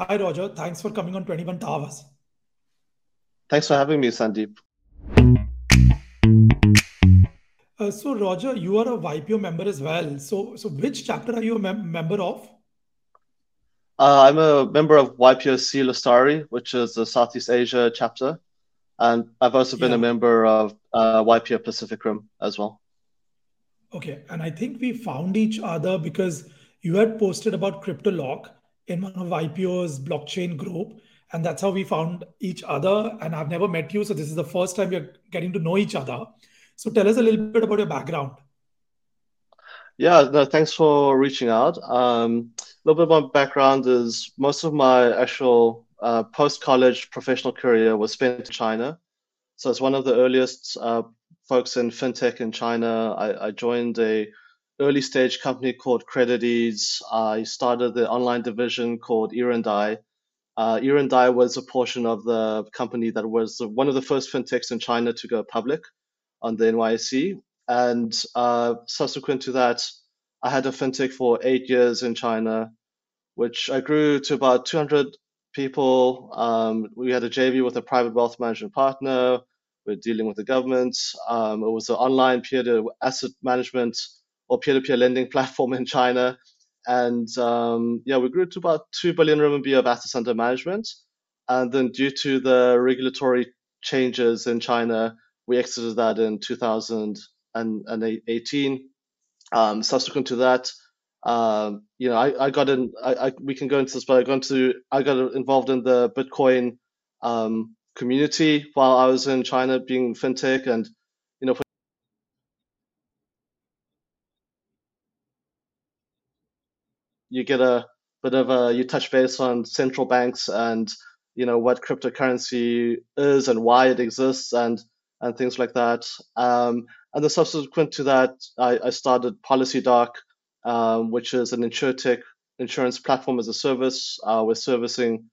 hi, Roger. Thanks for coming on 21 Towers. Thanks for having me, Sandeep. Uh, so, Roger, you are a YPO member as well. So, so which chapter are you a mem- member of? Uh, I'm a member of YPOC Lestari, which is the Southeast Asia chapter. And I've also been Yeah. a member of uh, YPO Pacific Rim as well. Okay. And I think we found each other because you had posted about CryptoLock in one of YPO's blockchain group. And that's how we found each other. And I've never met you. So this is the first time we're getting to know each other. So tell us a little bit about your background. Yeah, no, thanks for reaching out. Um, a little bit of my background is most of my actual uh, post-college professional career was spent in China. So it's one of the earliest uh, folks in fintech in China. I, I joined a early stage company called CreditEase. I started the online division called Yirendai. Uh, was a portion of the company that was one of the first fintechs in China to go public on the NYSE. And uh, subsequent to that, I had a fintech for eight years in China, which I grew to about 200 people. Um, we had a JV with a private wealth management partner. We're dealing with the government. Um, it was an online peer-to asset management or peer-to-peer lending platform in China. And um, yeah, we grew to about 2 billion RMB of assets under management. And then due to the regulatory changes in China, we exited that in 2018. Um, subsequent to that, um, you know, I, I got in. I, I, we can go into this, but I got into. I got involved in the Bitcoin um, community while I was in China, being fintech, and you know, you get a bit of a you touch base on central banks and you know what cryptocurrency is and why it exists and and things like that. Um, and then subsequent to that, I, I started PolicyDoc, um, which is an insurtech insurance platform as a service. Uh, we're servicing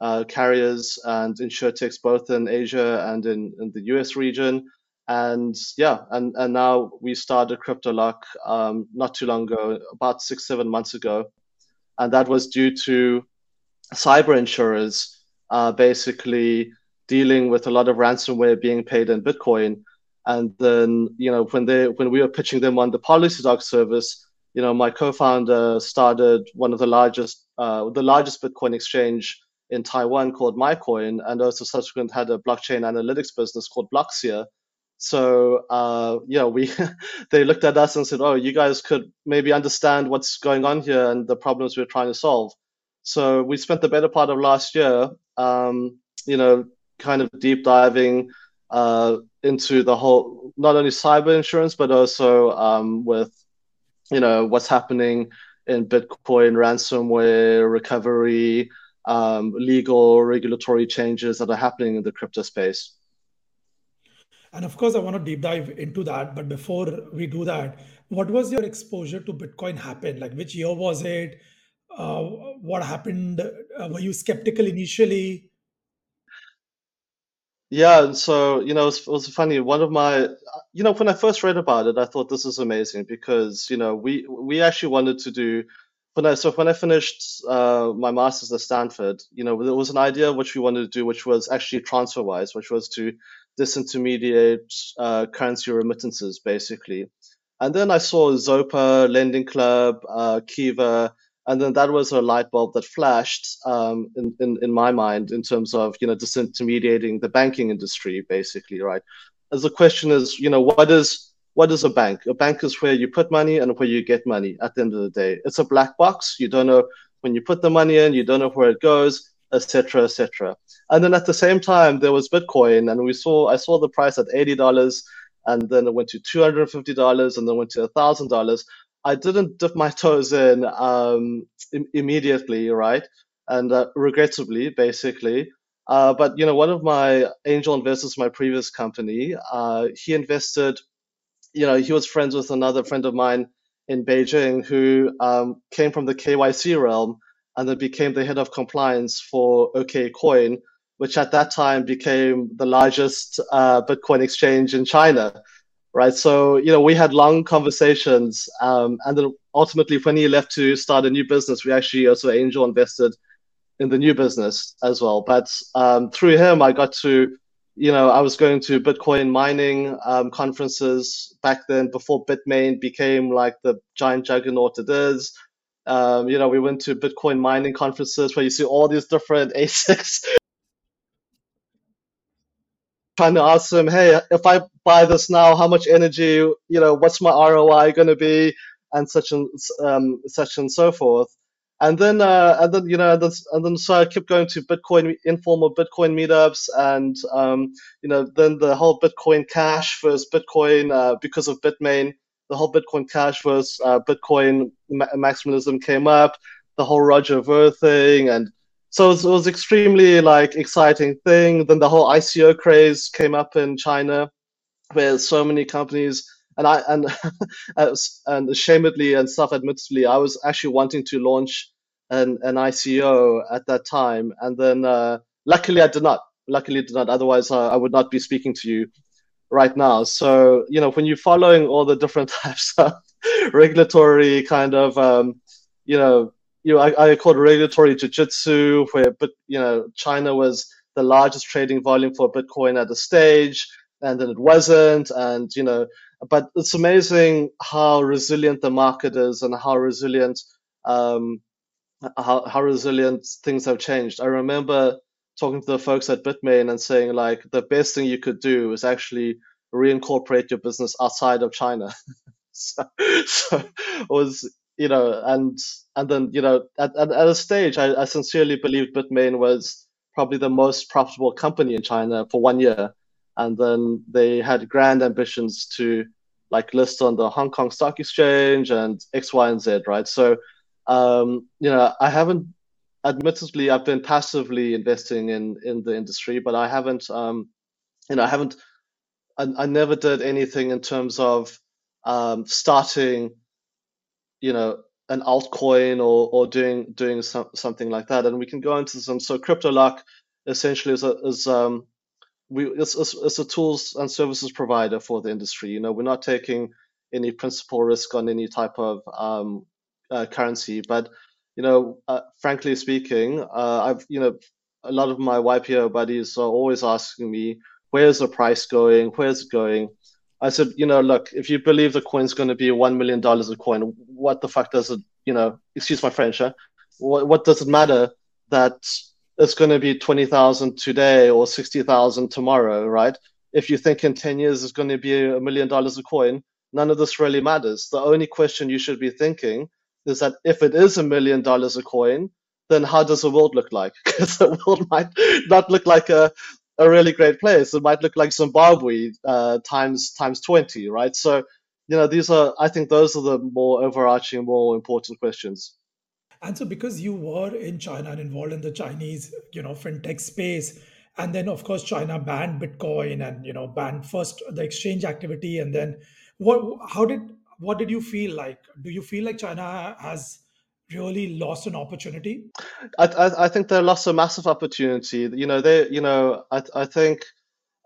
uh, carriers and insurtechs both in Asia and in, in the US region. And yeah, and, and now we started CryptoLock um, not too long ago, about six, seven months ago. And that was due to cyber insurers uh, basically dealing with a lot of ransomware being paid in Bitcoin. And then, you know, when they when we were pitching them on the PolicyDoc service, you know, my co-founder started one of the largest uh, the largest Bitcoin exchange in Taiwan called MaiCoin, and also subsequent had a blockchain analytics business called Blockseer. So uh, yeah, we they looked at us and said, "Oh, you guys could maybe understand what's going on here and the problems we're trying to solve." So we spent the better part of last year, um, you know, kind of deep diving uh, into the whole, not only cyber insurance, but also um, with, you know, what's happening in Bitcoin, ransomware recovery, um, legal, regulatory changes that are happening in the crypto space. And of course, I want to deep dive into that. But before we do that, what was your exposure to Bitcoin happen? Like, which year was it? Uh, what happened? Uh, were you skeptical initially? Yeah, and so you know, it was, it was funny. One of my, you know, when I first read about it, I thought this is amazing because you know we we actually wanted to do when I so when I finished uh, my master's at Stanford, you know, there was an idea which we wanted to do, which was actually TransferWise, which was to disintermediate uh, currency remittances, basically. And then I saw Zopa, Lending Club, uh, Kiva, and then that was a light bulb that flashed um, in, in, in my mind in terms of you know disintermediating the banking industry basically right as the question is you know what is what is a bank a bank is where you put money and where you get money at the end of the day it's a black box you don't know when you put the money in you don't know where it goes etc etc and then at the same time there was bitcoin and we saw i saw the price at $80 and then it went to $250 and then went to $1000 I didn't dip my toes in um, Im- immediately, right? And uh, regrettably, basically. Uh, but you know, one of my angel investors, my previous company, uh, he invested. You know, he was friends with another friend of mine in Beijing who um, came from the KYC realm and then became the head of compliance for OKCoin, which at that time became the largest uh, Bitcoin exchange in China right? So you know, we had long conversations, um, and then ultimately, when he left to start a new business, we actually also angel invested in the new business as well. But um, through him, I got to, you know, I was going to Bitcoin mining um, conferences back then before Bitmain became like the giant juggernaut it is. Um, you know, we went to Bitcoin mining conferences where you see all these different ASICs. Trying to ask them, hey, if I buy this now, how much energy, you know, what's my ROI going to be, and such and um, such and so forth and then uh, and then you know and then, so I kept going to Bitcoin informal Bitcoin meetups and um, you know then the whole Bitcoin Cash versus Bitcoin uh, because of Bitmain the whole Bitcoin Cash versus uh, Bitcoin ma- maximalism came up the whole Roger Ver thing and so it was, it was extremely like exciting thing. Then the whole ICO craze came up in China where so many companies and I and and ashamedly and self-admittedly, I was actually wanting to launch an, an ICO at that time, and then uh, luckily I did not. Luckily, I did not. Otherwise, uh, I would not be speaking to you right now. So you know, when you're following all the different types of regulatory kind of, um, you know, you know, I, I it regulatory jiu-jitsu, where but you know, China was the largest trading volume for Bitcoin at the stage, and then it wasn't, and you know, but it's amazing how resilient the market is and how resilient um, how, how resilient things have changed. I remember talking to the folks at Bitmain and saying like the best thing you could do is actually reincorporate your business outside of China. so, so it was you know and and then you know at, at, at a stage I, I sincerely believed Bitmain was probably the most profitable company in China for one year. And then they had grand ambitions to like list on the Hong Kong Stock Exchange and X, Y, and Z, right? So um, you know, I haven't, admittedly, I've been passively investing in in the industry, but I haven't, um, you know, I haven't, I, I never did anything in terms of um, starting, you know, an altcoin or or doing doing some, something like that. And we can go into some. So CryptoLock essentially is a, is um, we it's, it's, a tools and services provider for the industry. You know, we're not taking any principal risk on any type of um, uh, currency. But you know, uh, frankly speaking, uh, I've you know a lot of my YPO buddies are always asking me, "Where's the price going? Where's it going?" I said, you know, look, if you believe the coin's going to be one million dollars a coin, what the fuck does it, you know, excuse my French, huh? what, what does it matter that it's going to be twenty thousand today or sixty thousand tomorrow, right? If you think in ten years it's going to be a million dollars a coin, none of this really matters. The only question you should be thinking is that if it is a million dollars a coin, then how does the world look like? Because the world might not look like a, a really great place. It might look like Zimbabwe uh, times times twenty, right? So, you know, these are I think those are the more overarching, more important questions. And so, because you were in China and involved in the Chinese, you know, fintech space, and then of course China banned Bitcoin and you know banned first the exchange activity, and then what? How did what did you feel like? Do you feel like China has really lost an opportunity? I, I, I think they lost a massive opportunity. You know, they, you know, I, I think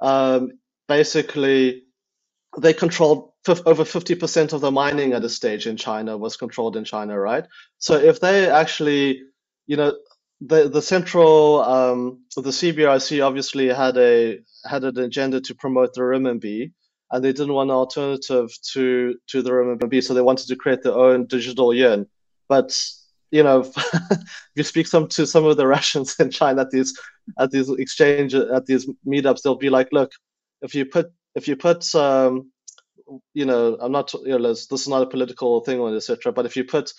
um, basically they controlled over 50% of the mining at a stage in China was controlled in China, right? So if they actually, you know, the the central um, the CBRC obviously had a had an agenda to promote the renminbi, and they didn't want an alternative to to the renminbi, so they wanted to create their own digital yuan. But you know, if you speak some to some of the Russians in China at these at these exchange at these meetups, they'll be like, "Look, if you put if you put um, you know, I'm not you know, this is not a political thing or etc. But if you put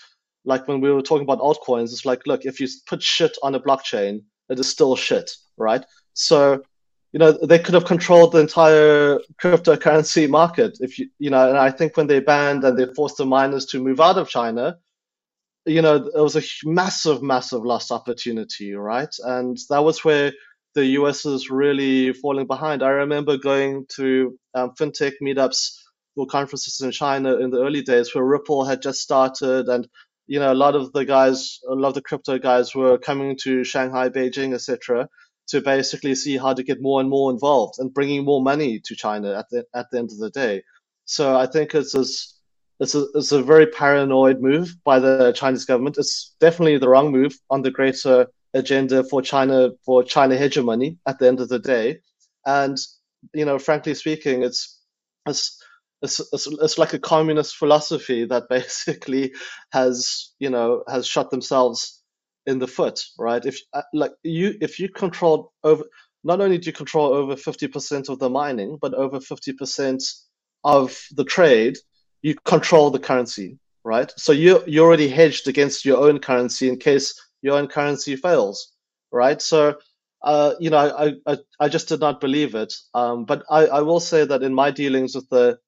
like when we were talking about altcoins, it's like, look, if you put shit on a blockchain, it is still shit, right? So you know they could have controlled the entire cryptocurrency market if you you know and i think when they banned and they forced the miners to move out of china you know it was a massive massive lost opportunity right and that was where the us is really falling behind i remember going to um, fintech meetups or conferences in china in the early days where ripple had just started and you know a lot of the guys a lot of the crypto guys were coming to shanghai beijing etc to basically see how to get more and more involved and bringing more money to China at the at the end of the day. So I think it's a, it's a, it's a very paranoid move by the Chinese government. It's definitely the wrong move on the greater agenda for China for China hegemony at the end of the day. And you know, frankly speaking, it's it's it's, it's, it's like a communist philosophy that basically has you know has shot themselves in the foot, right? If uh, like you if you control over not only do you control over 50% of the mining, but over 50% of the trade, you control the currency, right? So you you already hedged against your own currency in case your own currency fails, right? So uh, you know, I, I I just did not believe it. Um, but I, I will say that in my dealings with the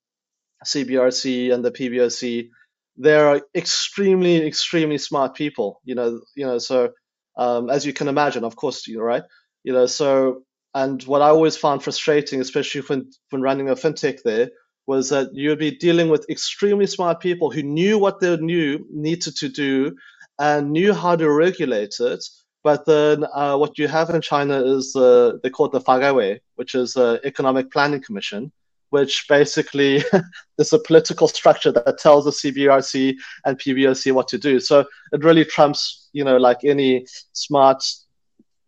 CBRC and the PBOC, they're extremely extremely smart people. You know, you know. So um, as you can imagine, of course, you're right. You know, so and what I always found frustrating, especially when when running a fintech there, was that you'd be dealing with extremely smart people who knew what they knew needed to do and knew how to regulate it. But then uh, what you have in China is uh, they call it the Fagaiwei, which is the Economic Planning Commission, which basically is a political structure that tells the CBRC and PBOC what to do. So it really trumps, you know, like any smart,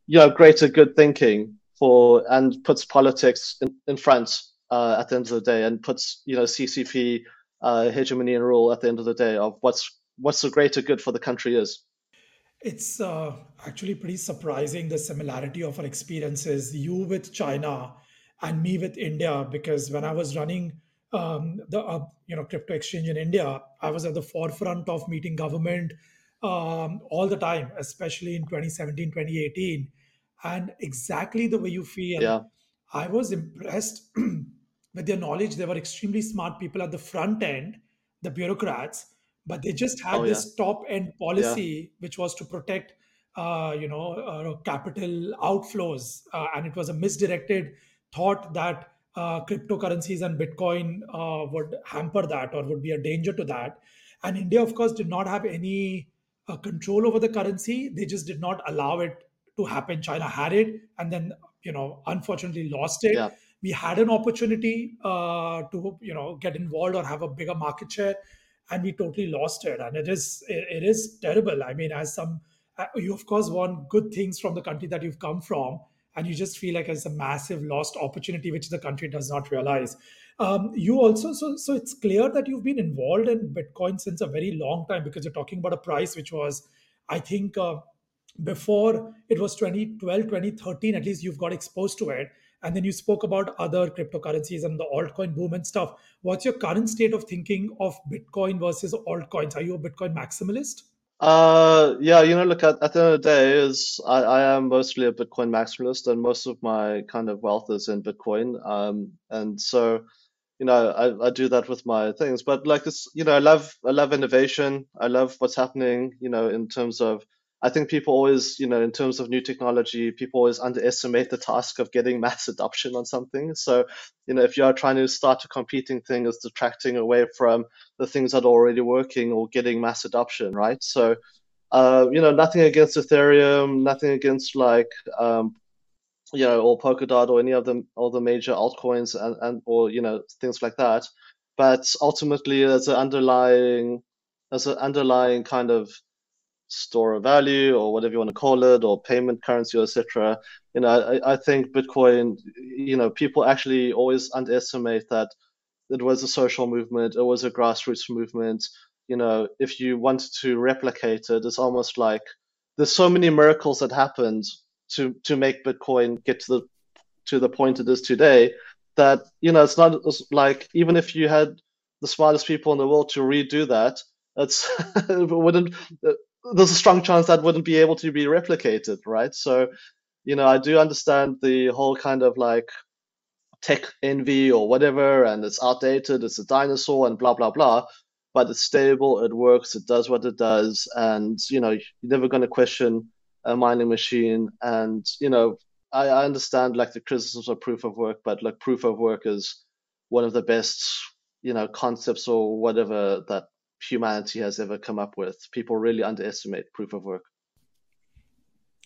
you know, greater good thinking for and puts politics in, in front uh, at the end of the day and puts you know CCP uh, hegemony and rule at the end of the day of what's what's the greater good for the country is. It's uh, actually pretty surprising the similarity of our experiences, you with China and me with India, because when I was running um, the uh, you know crypto exchange in India, I was at the forefront of meeting government um, all the time, especially in 2017, 2018, and exactly the way you feel. Yeah. I was impressed with their knowledge. They were extremely smart people at the front end, the bureaucrats, but they just had Oh yeah. this top end Yeah. policy, which was to protect, uh, you know, uh, capital outflows, uh, and it was a misdirected thought that uh, cryptocurrencies and Bitcoin uh, would hamper that or would be a danger to that. And India, of course, did not have any uh, control over the currency. They just did not allow it to happen. China had it, and then you know, unfortunately, lost it Yeah. we had an opportunity uh, to you know get involved or have a bigger market share and we totally lost it. And it is it, is terrible. I mean as some uh, you of course want good things from the country that you've come from and you just feel like it's a massive lost opportunity which the country does not realize. Um, you also so so it's clear that you've been involved in bitcoin since a very long time because you're talking about a price which was i think uh, before it was 2012 2013 at least you've got exposed to it and then you spoke about other cryptocurrencies and the altcoin boom and stuff what's your current state of thinking of bitcoin versus altcoins are you a bitcoin maximalist Uh, yeah, you know, look, at, at the end of the day, is I, I am mostly a Bitcoin maximalist, and most of my kind of wealth is in Bitcoin. Um, and so, you know, I, I do that with my things. But like this, you know, I love I love innovation. I love what's happening, you know, in terms of I think people always, you know, in terms of new technology, people always underestimate the task of getting mass adoption on something. So, you know, if you are trying to start a competing thing, it's detracting away from the things that are already working or getting mass adoption, right? So, uh, you know, nothing against Ethereum, nothing against like, um, you know, or Polkadot or any of them, all the major altcoins and, and or you know things like that. But ultimately, as an underlying, as an underlying kind of store of value or whatever you want to call it or payment currency etc you know I, I think bitcoin you know people actually always underestimate that it was a social movement it was a grassroots movement. You know if you wanted to replicate it it's almost like there's so many miracles that happened to to make bitcoin get to the to the point it is today that you know it's not it's like even if you had the smartest people in the world to redo that it's it wouldn't there's a strong chance that wouldn't be able to be replicated, right? So, you know, I do understand the whole kind of like tech envy or whatever, and it's outdated, it's a dinosaur, and blah blah blah. But it's stable, it works, it does what it does, and you know, you're never going to question a mining machine. And you know, I, I understand like the criticisms of proof of work, but like proof of work is one of the best, you know, concepts or whatever that humanity has ever come up with. People really underestimate proof of work.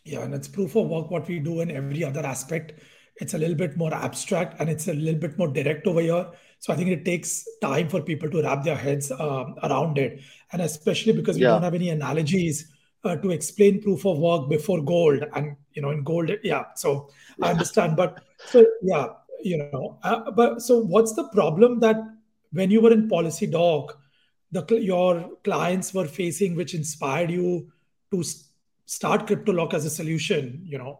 Yeah, and it's proof of work what we do in every other aspect. It's a little bit more abstract and it's a little bit more direct over here. So I think it takes time for people to wrap their heads um, around it, and especially because we Yeah, don't have any analogies uh, to explain proof of work before gold and you know in gold yeah so i understand but so yeah you know uh, but so what's the problem that when you were in PolicyDoc the your clients were facing which inspired you to start cryptolock as a solution you know?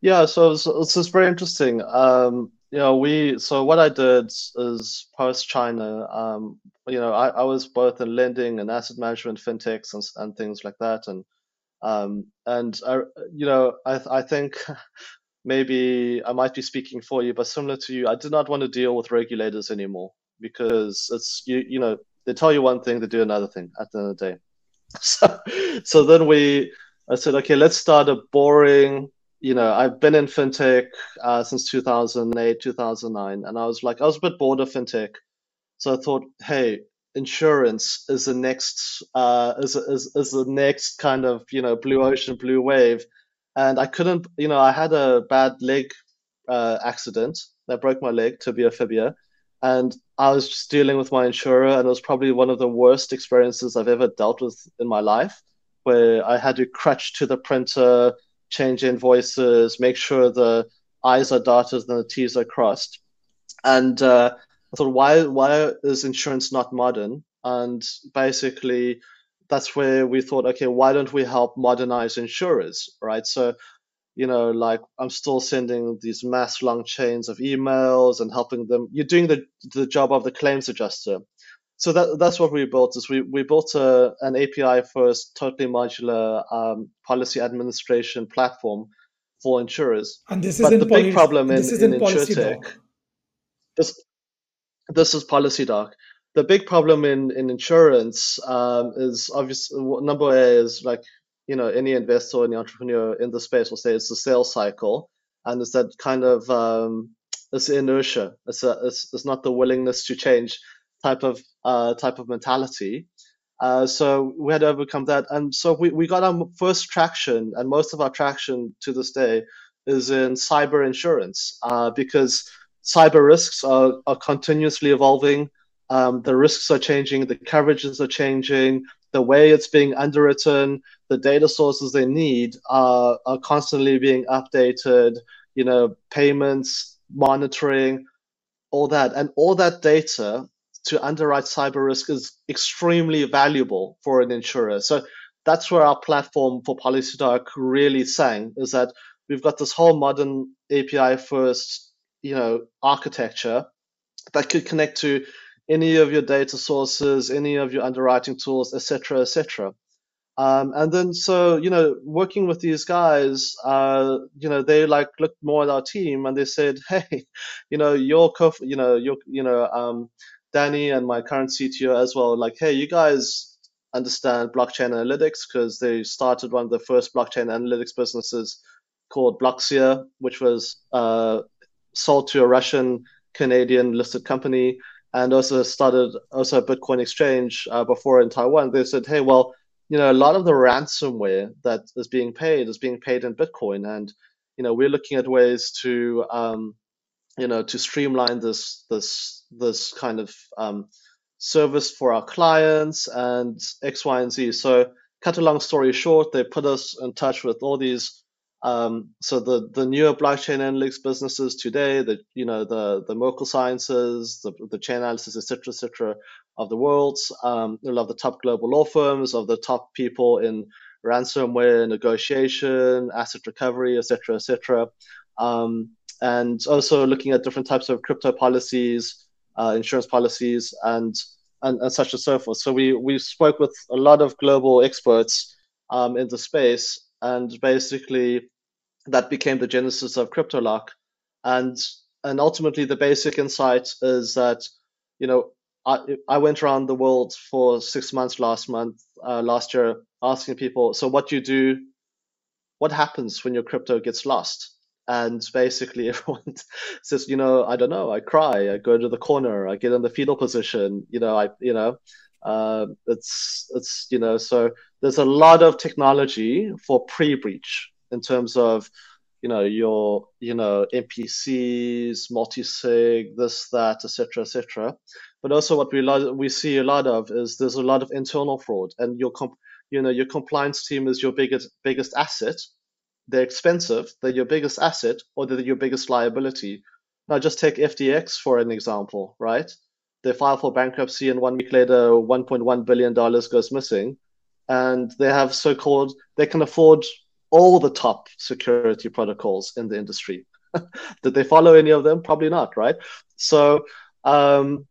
Yeah so, so this is very interesting. Um you know we so what i did is post china um you know I, I was both in lending and asset management fintechs and, and things like that. And um and i you know i i think maybe i might be speaking for you but similar to you i did not want to deal with regulators anymore because it's you you know they tell you one thing they do another thing at the end of the day. So so then we i said okay let's start a boring you know i've been in fintech uh, since 2008 2009 and i was like i was a bit bored of fintech. So i thought hey insurance is the next uh is, is, is the next kind of you know blue ocean blue wave. And i couldn't you know i had a bad leg uh, accident that broke my leg tibia fibia and I was just dealing with my insurer, and it was probably one of the worst experiences I've ever dealt with in my life, where I had to crutch to the printer, change invoices, make sure the I's are dotted and the T's are crossed. And uh, I thought, why why is insurance not modern? And basically, that's where we thought, okay, why don't we help modernize insurers, right? So you know, like I'm still sending these mass long chains of emails and helping them. You're doing the the job of the claims adjuster. So that that's what we built. Is we we built a, an API first, totally modular um, policy administration platform for insurers. And this is but the big problem in, in, in InsurTech. This this is policy doc. The big problem in in insurance um, is obviously number A is like you know any investor any entrepreneur in the space will say it's the sales cycle and it's that kind of um, it's inertia. It's, a, it's, it's not the willingness to change type of uh, type of mentality. Uh, so we had to overcome that. And so we, we got our first traction and most of our traction to this day is in cyber insurance uh, because cyber risks are, are continuously evolving. Um, the risks are changing the coverages are changing the way it's being underwritten, the data sources they need are, are constantly being updated, you know, payments, monitoring, all that. And all that data to underwrite cyber risk is extremely valuable for an insurer. So that's where our platform for PolicyDoc really sang is that we've got this whole modern API first, you know, architecture that could connect to any of your data sources, any of your underwriting tools, etc., etc. Um, and then so you know, working with these guys, uh, you know, they like looked more at our team and they said, hey, you know, your co, you know, your, you know, um, Danny and my current CTO as well, like, hey, you guys understand blockchain analytics because they started one of the first blockchain analytics businesses called Blockseer, which was uh, sold to a Russian Canadian listed company and also started also a Bitcoin exchange uh, before in Taiwan. They said, hey, well, you know, a lot of the ransomware that is being paid is being paid in Bitcoin, and you know, we're looking at ways to, um, you know, to streamline this this this kind of um, service for our clients and X, Y, and Z. So, cut a long story short, they put us in touch with all these um, so the the newer blockchain analytics businesses today, the you know the the Merkle Sciences, the the Chainalysis, etc., etc., of the world, um, of the top global law firms, of the top people in ransomware negotiation, asset recovery, etc., etc., um, and also looking at different types of crypto policies, uh, insurance policies, and, and and such and so forth. So we we spoke with a lot of global experts um, in the space, and basically that became the genesis of CryptoLock. And and ultimately, the basic insight is that you know I, I went around the world for six months last month, uh, last year, asking people, so what do you do? What happens when your crypto gets lost? And basically, everyone says, you know, I don't know. I cry. I go to the corner. I get in the fetal position. You know, I, you know, uh, it's it's you know. So there's a lot of technology for pre-breach in terms of you know your you know MPCs, multi-sig, this that, etc., etc. But also what we we see a lot of is there's a lot of internal fraud, and your comp- you know your compliance team is your biggest biggest asset. They're expensive. They're your biggest asset, or they're your biggest liability. Now, just take FTX for an example, right? They file for bankruptcy, and one week later, 1.1 billion dollars goes missing, and they have so-called they can afford all the top security protocols in the industry. Did they follow any of them? Probably not, right? So, um,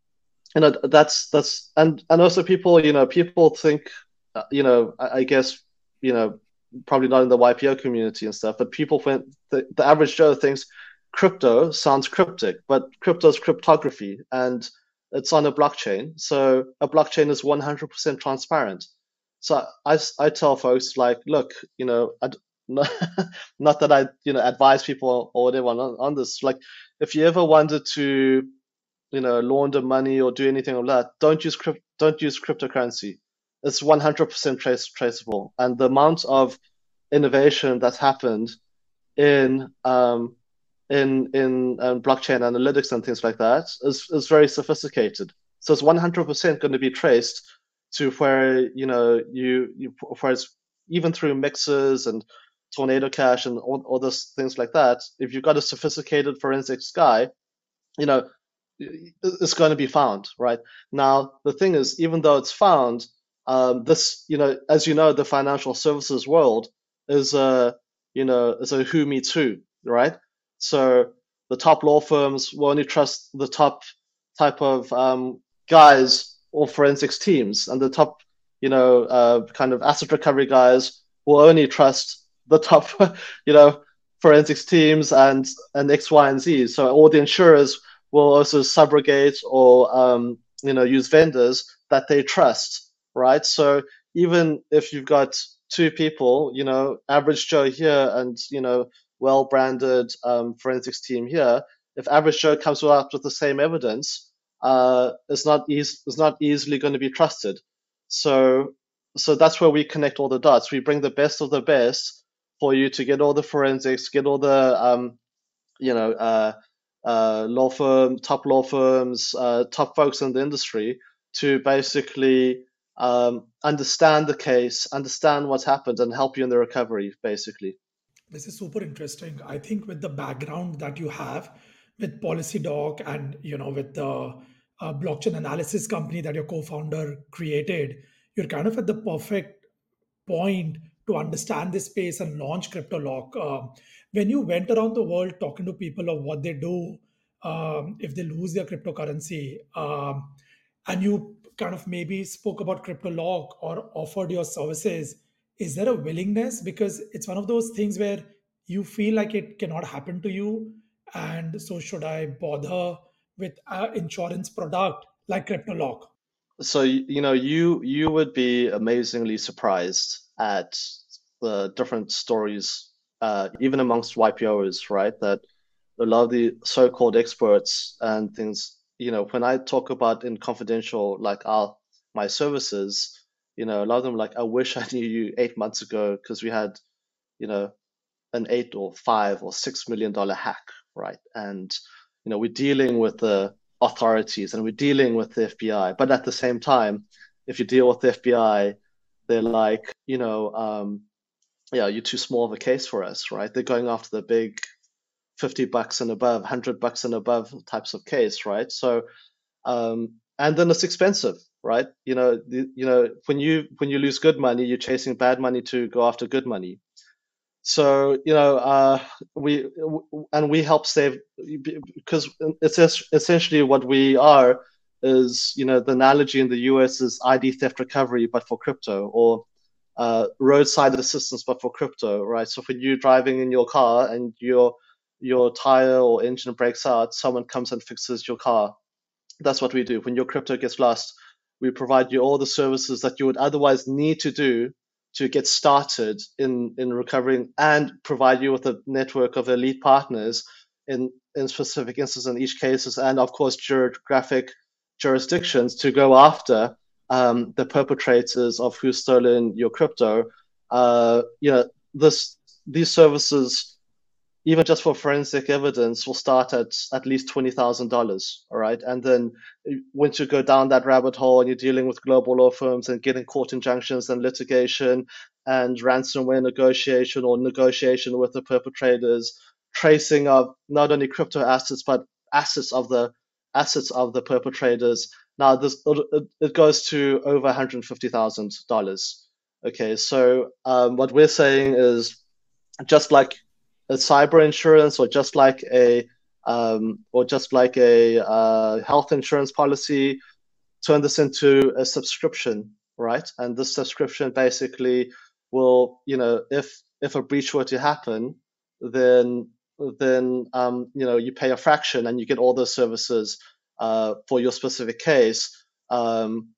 you know, that's that's and and also people, you know, people think, uh, you know, I, I, guess, you know, probably not in the YPO community and stuff, but people think the, the average Joe thinks crypto sounds cryptic, but crypto is cryptography and it's on a blockchain. So a blockchain is 100% transparent. So I, I tell folks like, look, you know, I, not, that I, you know, advise people or whatever on, on this. Like, if you ever wanted to, you know, launder money or do anything like that, don't use crypt, don't use cryptocurrency. It's 100% trace, traceable, and the amount of innovation that's happened in um, in in um, blockchain analytics and things like that is is very sophisticated. So it's 100% going to be traced to where you know you you whereas even through mixers and Tornado Cash and all, all those things like that, if you've got a sophisticated forensics guy, you know, it's going to be found, right? Now, the thing is, even though it's found, um, this, you know, as you know, the financial services world is a, you know, is a who meets who, right? So the top law firms will only trust the top type of um, guys or forensics teams, and the top, you know, uh, kind of asset recovery guys will only trust the top, you know, forensics teams and and X, Y, and Z. So all the insurers will also subrogate or um, you know use vendors that they trust, right? So even if you've got two people, you know, average Joe here and you know well branded um, forensics team here, if average Joe comes out with the same evidence, uh, it's not easy, it's not easily going to be trusted. So so that's where we connect all the dots. We bring the best of the best for you to get all the forensics, get all the um, you know uh, uh, law firm, top law firms, uh, top folks in the industry to basically um, understand the case, understand what's happened, and help you in the recovery, basically. This is super interesting. I think with the background that you have with PolicyDoc and you know with the uh, blockchain analysis company that your co-founder created, you're kind of at the perfect point to understand this space and launch CryptoLock. Um, when you went around the world talking to people of what they do um, if they lose their cryptocurrency, um, and you kind of maybe spoke about CryptoLock or offered your services, is there a willingness? Because it's one of those things where you feel like it cannot happen to you, and so should I bother with an insurance product like CryptoLock? So you know, you you would be amazingly surprised at the different stories, uh, even amongst YPOs, right? That a lot of the so-called experts and things, you know, when I talk about in confidential, like our my services, you know, a lot of them like, I wish I knew you eight months ago because we had, you know, an eight or five or six million dollar hack, right? And you know, we're dealing with the authorities and we're dealing with the FBI, but at the same time, if you deal with the FBI, they're like, you know, um, yeah, you're too small of a case for us, right? They're going after the big 50 bucks and above, 100 bucks and above types of case, right? So, um, and then it's expensive, right? You know, the, you know, when you when you lose good money, you're chasing bad money to go after good money. So, you know, uh, we and we help save because it's essentially what we are is, you know, the analogy in the US is ID theft recovery, but for crypto, or uh, roadside assistance, but for crypto, right? So when you're driving in your car and your your tire or engine breaks out, someone comes and fixes your car. That's what we do. When your crypto gets lost, we provide you all the services that you would otherwise need to do to get started in, in recovering and provide you with a network of elite partners in, in specific instances in each cases and of course geographic jurisdictions to go after um, the perpetrators of who's stolen your crypto. Uh, you know, this these services even just for forensic evidence, will start at at least twenty thousand dollars. All right, and then once you go down that rabbit hole and you're dealing with global law firms and getting court injunctions and litigation and ransomware negotiation or negotiation with the perpetrators, tracing of not only crypto assets but assets of the assets of the perpetrators. Now this it goes to over one hundred fifty thousand dollars. Okay, so um, what we're saying is just like a cyber insurance or just like a um, or just like a uh, health insurance policy, turn this into a subscription, right? And this subscription basically will, you know, if if a breach were to happen, then then um, you know you pay a fraction and you get all those services uh, for your specific case um,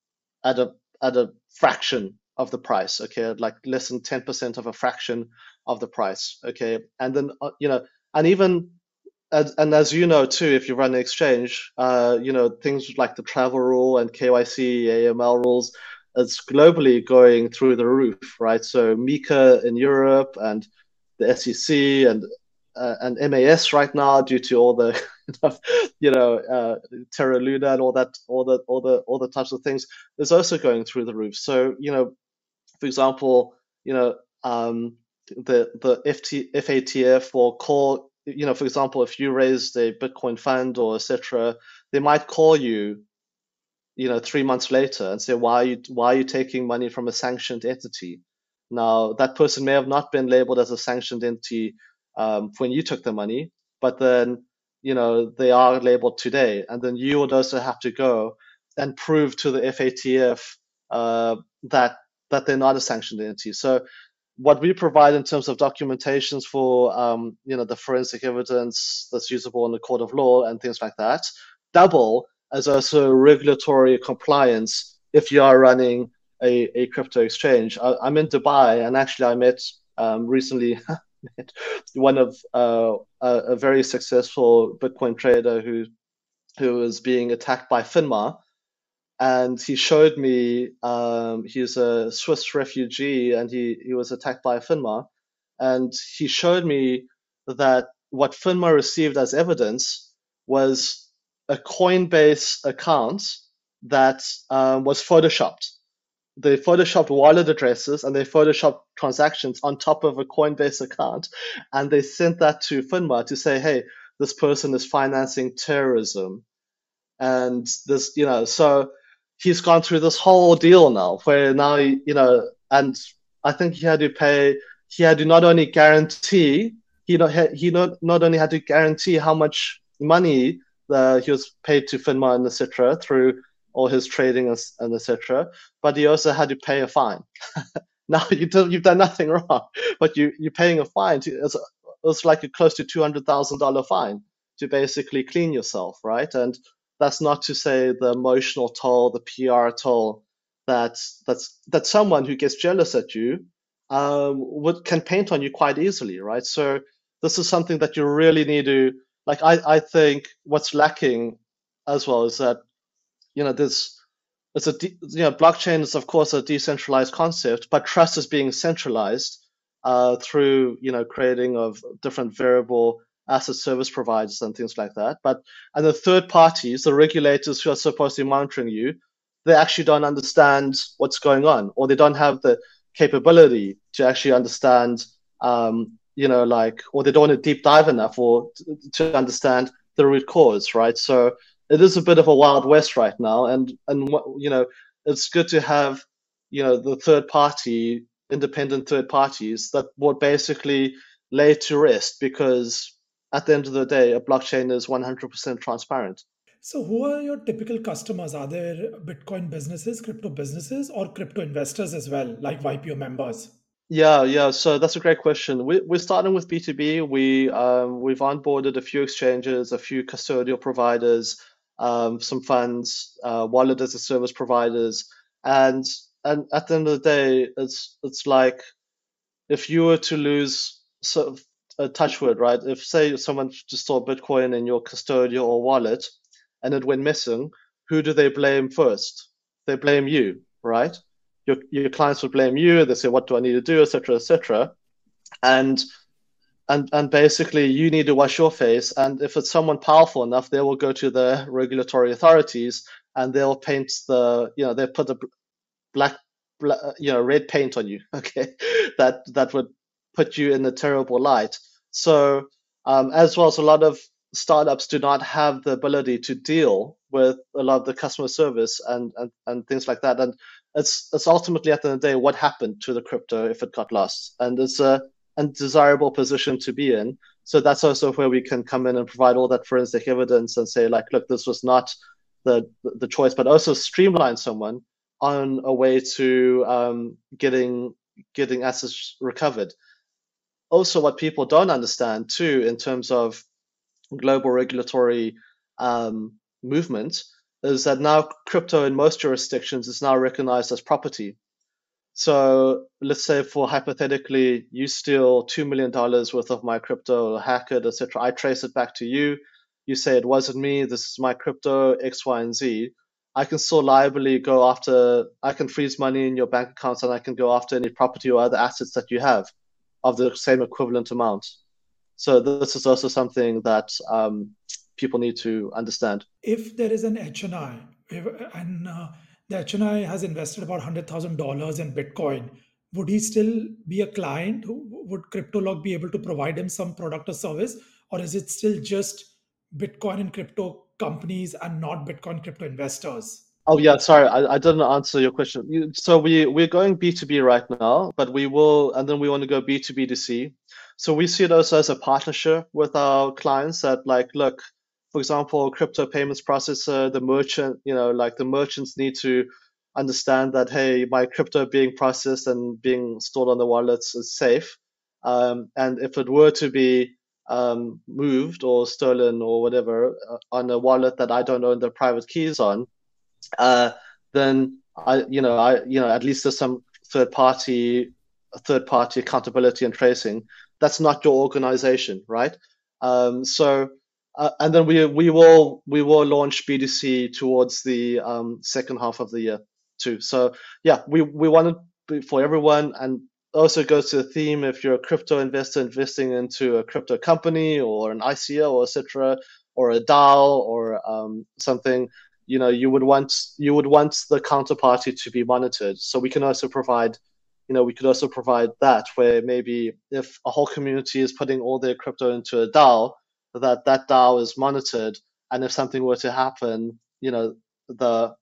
at a at a fraction of the price. Okay, like less than ten percent of a fraction of the price. Okay, and then uh, you know, and even as, and as you know too, if you run an exchange, uh, you know things like the travel rule and KYC, AML rules, it's globally going through the roof, right? So MiCA in Europe and the SEC and uh, and MAS right now due to all the you know uh, Terra Luna and all that all the all the all the types of things is also going through the roof. So you know, for example, you know um, the the FT, FATF or call you know for example if you raised a Bitcoin fund or etc. They might call you you know three months later and say why are you why are you taking money from a sanctioned entity now that person may have not been labeled as a sanctioned entity um, when you took the money but then you know they are labeled today and then you would also have to go and prove to the FATF uh, that that they're not a sanctioned entity so what we provide in terms of documentations for um, you know the forensic evidence that's usable in the court of law and things like that double as also regulatory compliance if you are running a, a crypto exchange. I, am in Dubai, and actually, I met um, recently one of uh, a, very successful Bitcoin trader who who was being attacked by FINMA, and he showed me um, he's a Swiss refugee, and he he was attacked by FINMA, and he showed me that what FINMA received as evidence was a Coinbase account that um, was photoshopped. They photoshopped wallet addresses and they photoshopped transactions on top of a Coinbase account, and they sent that to FINMA to say, "Hey, this person is financing terrorism," and this, you know, so he's gone through this whole deal now, where now, you know, and I think he had to pay. He had to not only guarantee, he not he not not only had to guarantee how much money uh, he was paid to FINMA and etc. through all his trading and, and etc. But he also had to pay a fine. now you do, you've done nothing wrong, but you you're paying a fine. To, it's, it's like a close to two hundred thousand dollar fine to basically clean yourself, right? And that's not to say the emotional toll, the PR toll that that's that someone who gets jealous at you um, would can paint on you quite easily, right? So this is something that you really need to like I, I think what's lacking as well is that you know this it's a de- you know blockchain is of course a decentralized concept but trust is being centralized uh, through you know creating of different variable asset service providers and things like that but and the third parties the regulators who are supposed to be monitoring you they actually don't understand what's going on or they don't have the capability to actually understand um, you know, like, or they don't want to deep dive enough or to understand the root cause, right? So it is a bit of a wild west right now, and and you know, it's good to have you know the third party, independent third parties that would basically lay to rest because at the end of the day, a blockchain is 100% transparent. So, who are your typical customers? Are there Bitcoin businesses, crypto businesses, or crypto investors as well, like YPO members? Yeah, yeah. So that's a great question. We, we're starting with B2B. We um, we've onboarded a few exchanges, a few custodial providers, um, some funds, uh, wallet as a service providers, and and at the end of the day, it's it's like if you were to lose sort of a touchwood, right? If say someone just stole Bitcoin in your custodial or wallet, and it went missing, who do they blame first? They blame you, right? your, your clients would blame you. They say, what do I need to do, etc., etc. And and and basically you need to wash your face and if it's someone powerful enough they will go to the regulatory authorities and they'll paint the you know they put the black, black you know red paint on you okay? That that would put you in a terrible light. So um, as well as a lot of startups do not have the ability to deal with a lot of the customer service and and, and things like that and it's it's ultimately at the end of the day what happened to the crypto if it got lost. And it's a undesirable position to be in. So that's also where we can come in and provide all that forensic evidence and say, like, look, this was not the the choice, but also streamline someone on a way to um, getting getting assets recovered. Also, what people don't understand too, in terms of global regulatory um, movement, is that now crypto in most jurisdictions is now recognized as property. So let's say for hypothetically, you steal two million dollars worth of my crypto, hack it, etc. I trace it back to you. You say it wasn't me. This is my crypto X, Y, and Z. I can still liably go after. I can freeze money in your bank accounts, and I can go after any property or other assets that you have of the same equivalent amount. So this is also something that um, people need to understand. If there is an HNI, and uh, the HNI has invested about $100,000 in Bitcoin, would he still be a client? Would CryptoLock be able to provide him some product or service? Or is it still just Bitcoin and crypto companies and not Bitcoin crypto investors? Oh yeah, sorry, I, I didn't answer your question. So we we're going B two B right now, but we will, and then we want to go B two B to C. So we see it also as a partnership with our clients. That like, look, for example, crypto payments processor, the merchant, you know, like the merchants need to understand that, hey, my crypto being processed and being stored on the wallets is safe. Um, and if it were to be um, moved or stolen or whatever uh, on a wallet that I don't own the private keys on, uh, then I, you know, I, you know, at least there's some third party, third party accountability and tracing. That's not your organization, right? Um, so uh, and then we we will we will launch BDC towards the um, second half of the year too. So yeah, we we want it for everyone, and also goes to the theme if you're a crypto investor investing into a crypto company or an ICO or etc. or a DAO or um, something, you know, you would want you would want the counterparty to be monitored. So we can also provide you know, we could also provide that where maybe if a whole community is putting all their crypto into a DAO, that that DAO is monitored, and if something were to happen, you know, the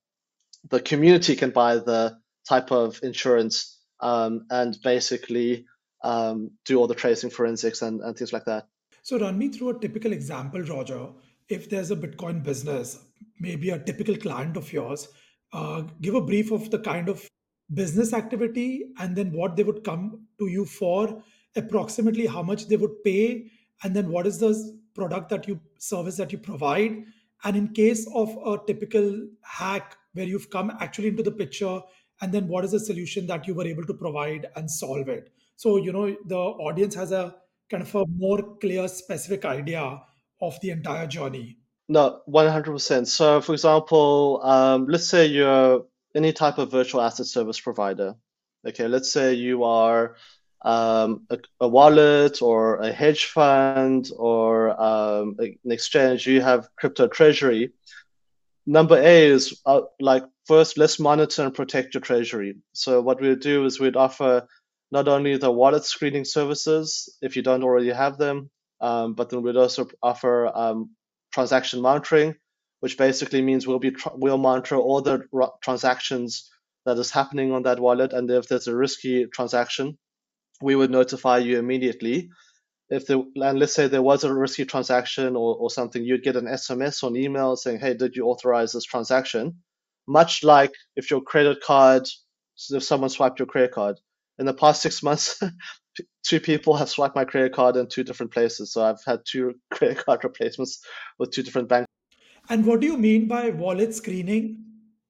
the community can buy the type of insurance um, and basically um, do all the tracing forensics and, and things like that. So run me through a typical example, Roger. If there's a Bitcoin business, maybe a typical client of yours, uh, give a brief of the kind of business activity and then what they would come to you for, approximately how much they would pay, and then what is the product that you service that you provide. And in case of a typical hack where you've come actually into the picture and then what is the solution that you were able to provide and solve it? So you know the audience has a kind of a more clear specific idea of the entire journey. No 100% so for example um, let's say you're any type of virtual asset service provider. Okay let's say you are um, a, a, wallet or a hedge fund or um, an exchange, you have crypto treasury. Number A is uh, like first, let's monitor and protect your treasury. So what we'll do is we'd offer not only the wallet screening services if you don't already have them, um, but then we'd also offer um, transaction monitoring, which basically means we'll be we'll monitor all the transactions that is happening on that wallet, and if there's a risky transaction, we would notify you immediately. If the and let's say there was a risky transaction or, or something, you'd get an SMS or an email saying, "Hey, did you authorize this transaction?" Much like if your credit card, if someone swiped your credit card. In the past six months, two people have swiped my credit card in two different places. So I've had two credit card replacements with two different banks. And what do you mean by wallet screening?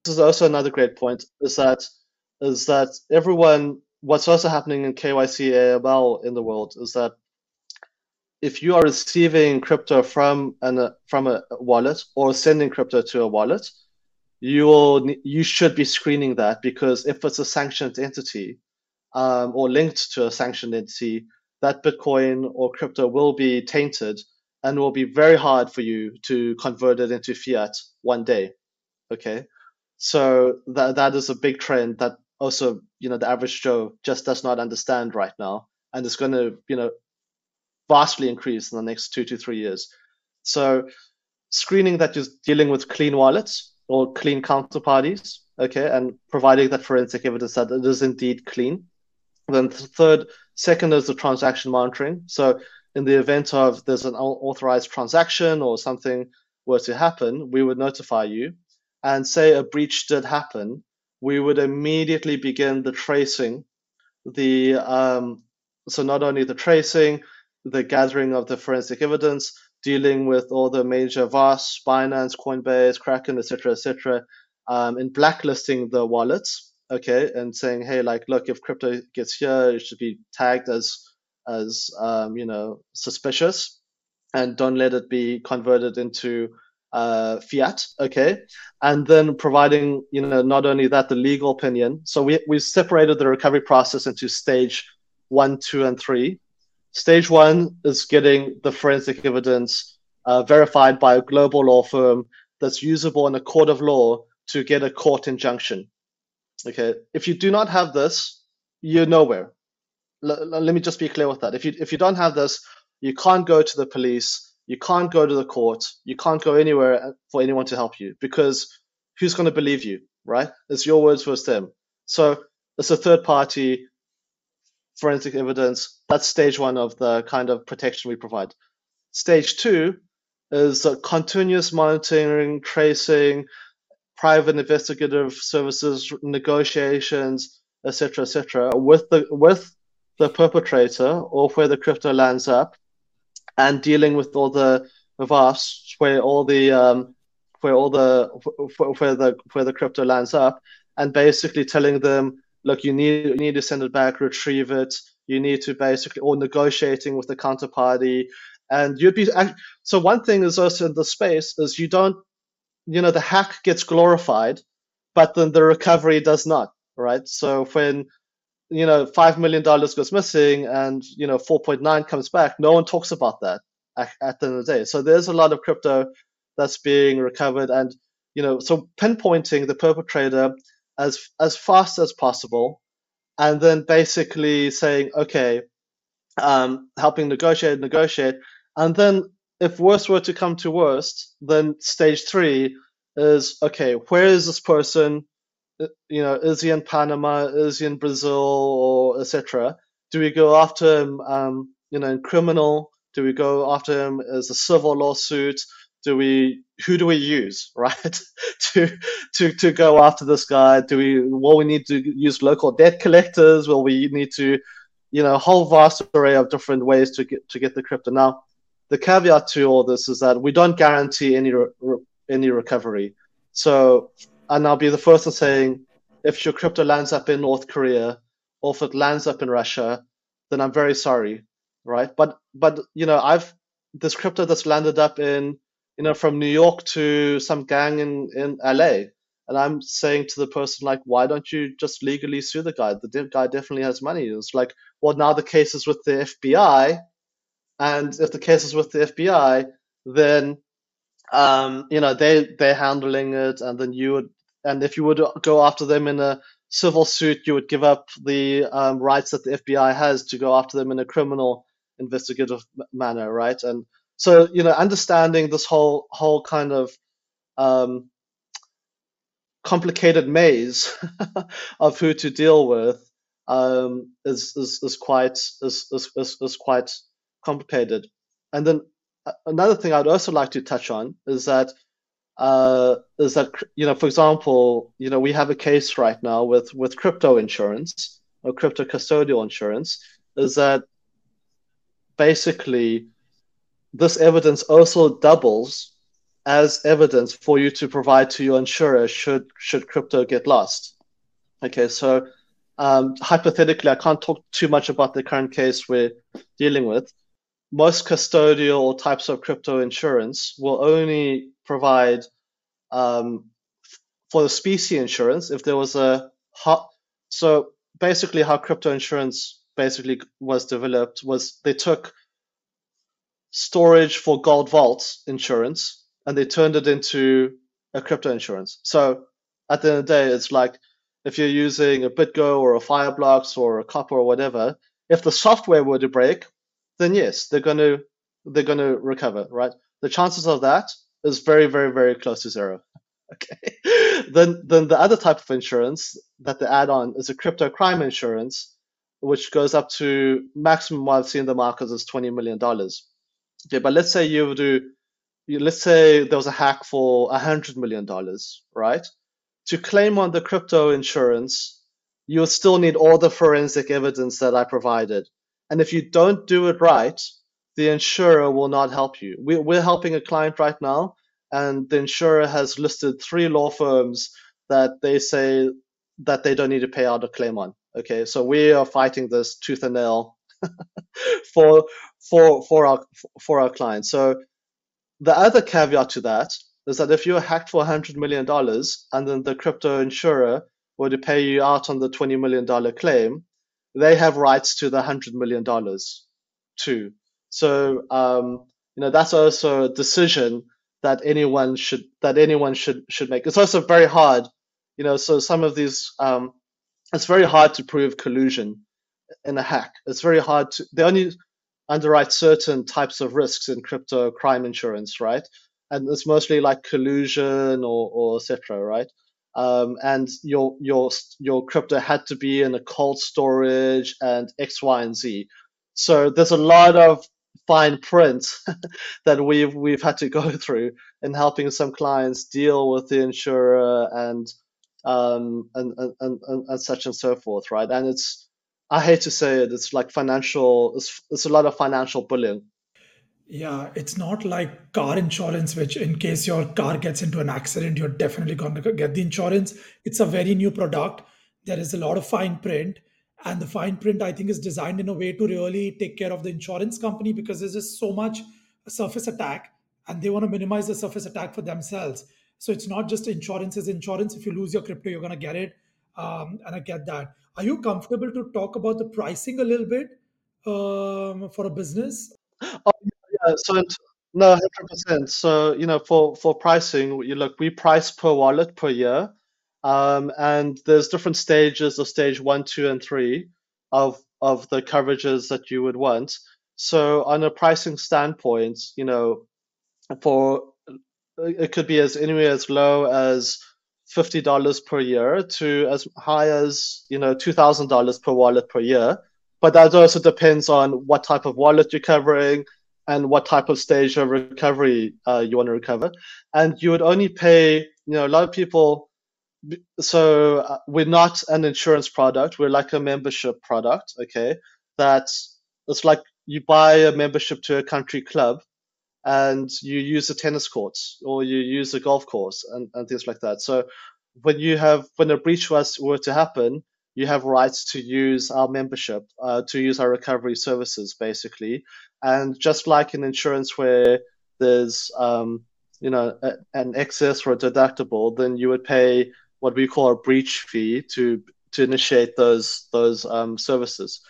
This is also another great point. Is that is that everyone what's also happening in KYC AML in the world is that if you are receiving crypto from an from a wallet or sending crypto to a wallet, you will you should be screening that because if it's a sanctioned entity um, or linked to a sanctioned entity, that Bitcoin or crypto will be tainted and will be very hard for you to convert it into fiat one day. Okay. So that that is a big trend that also, you know, the average Joe just does not understand right now. And it's going to, you know, vastly increase in the next two to three years. So screening that you're dealing with clean wallets or clean counterparties, okay, and providing that forensic evidence that it is indeed clean. Then third, second is the transaction monitoring. So in the event of there's an authorized transaction or something were to happen, we would notify you. And say a breach did happen, we would immediately begin the tracing, the um, so not only the tracing, the gathering of the forensic evidence, dealing with all the major VAS, Binance, Coinbase, Kraken, etc., etc., um, in blacklisting the wallets, okay, and saying, hey, like, look, if crypto gets here, it should be tagged as as um, you know suspicious, and don't let it be converted into uh, fiat, okay, and then providing you know not only that the legal opinion. So we we separated the recovery process into stage one, two, and three. Stage one is getting the forensic evidence uh, verified by a global law firm that's usable in a court of law to get a court injunction. Okay, if you do not have this, you're nowhere. L- let me just be clear with that. If you if you don't have this, you can't go to the police, you can't go to the court, you can't go anywhere for anyone to help you because who's going to believe you, right? It's your words versus them. So it's a third party forensic evidence. That's stage one of the kind of protection we provide. Stage two is continuous monitoring, tracing, private investigative services, negotiations, etc., etc., with the with the perpetrator or where the crypto lands up, and dealing with all the VASPs where all the um, where all the where the where the crypto lands up, and basically telling them, look, you need you need to send it back, retrieve it. You need to basically or negotiating with the counterparty, and you'd be so one thing is also in the space is you don't you know the hack gets glorified, but then the recovery does not, right? So when you know five million dollars goes missing and you know 4.9 comes back, no one talks about that at, at the end of the day. So there's a lot of crypto that's being recovered, and you know so pinpointing the perpetrator as as fast as possible, and then basically saying okay, um, helping negotiate, negotiate, and then if worst were to come to worst, then stage three is okay. Where is this person? Uh, you know, is he in Panama? Is he in Brazil, or etc.? Do we go after him? Um, you know, in criminal? Do we go after him as a civil lawsuit? Do we? Who do we use, right? to to to go after this guy? Do we? Will we need to use local debt collectors? Will we need to? You know, a whole vast array of different ways to get to get the crypto now the caveat to all this is that we don't guarantee any re- any recovery. So, and I'll be the first in saying, if your crypto lands up in North Korea or if it lands up in Russia, then I'm very sorry, right? But but you know, I've this crypto that's landed up in you know from New York to some gang in in LA, and I'm saying to the person like, why don't you just legally sue the guy? The guy definitely has money. It's like, well, now the case is with the FBI and if the case is with the FBI, then um, you know they they're handling it, and then you would, and if you would go after them in a civil suit, you would give up the um, rights that the FBI has to go after them in a criminal investigative manner, right? And so you know, understanding this whole whole kind of um, complicated maze of who to deal with um, is, is is quite is, is, is, quite complicated. And then uh, another thing I'd also like to touch on is that uh, is that you know, for example, you know, we have a case right now with with crypto insurance or crypto custodial insurance. Is that basically this evidence also doubles as evidence for you to provide to your insurer should should crypto get lost. Okay, so um, hypothetically, I can't talk too much about the current case we're dealing with, most custodial types of crypto insurance will only provide um, for the specie insurance if there was a. So basically, how crypto insurance basically was developed was they took storage for gold vaults insurance and they turned it into a crypto insurance. So at the end of the day, it's like if you're using a BitGo or a Fireblocks or a Copper or whatever, if the software were to break, then yes, they're going to they're going to recover, right? The chances of that is very, very, very close to zero. Okay. then, then the other type of insurance that they add on is a crypto crime insurance, which goes up to maximum What I've seen the market is twenty million dollars. Okay, but let's say you do, let's say there was a hack for a hundred million dollars, right? To claim on the crypto insurance, you'll still need all the forensic evidence that I provided. And if you don't do it right, the insurer will not help you. We, we're helping a client right now, and the insurer has listed three law firms that they say that they don't need to pay out a claim on. Okay, so we are fighting this tooth and nail for for for our for our clients. So the other caveat to that is that if you're hacked for $100 million and then the crypto insurer were to pay you out on the $20 million claim, they have rights to the $100 million too. So, um, you know, that's also a decision that anyone should, that anyone should, should make. It's also very hard, you know, so some of these, um, it's very hard to prove collusion in a hack. It's very hard to, they only underwrite certain types of risks in crypto crime insurance, right? And it's mostly like collusion or, or etc., right? Um, and your your your crypto had to be in a cold storage and X, Y, and Z. So there's a lot of fine print that we've we've had to go through in helping some clients deal with the insurer and um, and, and, and, and such and so forth, right? And it's I hate to say it, it's like financial, it's, it's a lot of financial bullying. Yeah, it's not like car insurance, which in case your car gets into an accident, you're definitely going to get the insurance. It's a very new product. There is a lot of fine print, and the fine print, I think, is designed in a way to really take care of the insurance company because there's just so much surface attack, and they want to minimize the surface attack for themselves. So it's not just insurance is insurance. If you lose your crypto, you're going to get it. Um, and I get that. Are you comfortable to talk about the pricing a little bit um, for a business? So no, hundred percent. So you know, for for pricing, you look, we price per wallet per year, um, and there's different stages of stage one, two, and three of of the coverages that you would want. So on a pricing standpoint, you know, for it could be as anywhere as low as fifty dollars per year to as high as you know two thousand dollars per wallet per year. But that also depends on what type of wallet you're covering and what type of stage of recovery uh, you want to recover. And you would only pay, you know, a lot of people. So uh, we're not an insurance product. We're like a membership product. Okay, that it's like you buy a membership to a country club and you use the tennis courts or you use the golf course and, and things like that. So when you have when a breach was were to happen, you have rights to use our membership, uh, to use our recovery services, basically. And just like in insurance, where there's um, you know a, an excess or a deductible, then you would pay what we call a breach fee to to initiate those those um, services,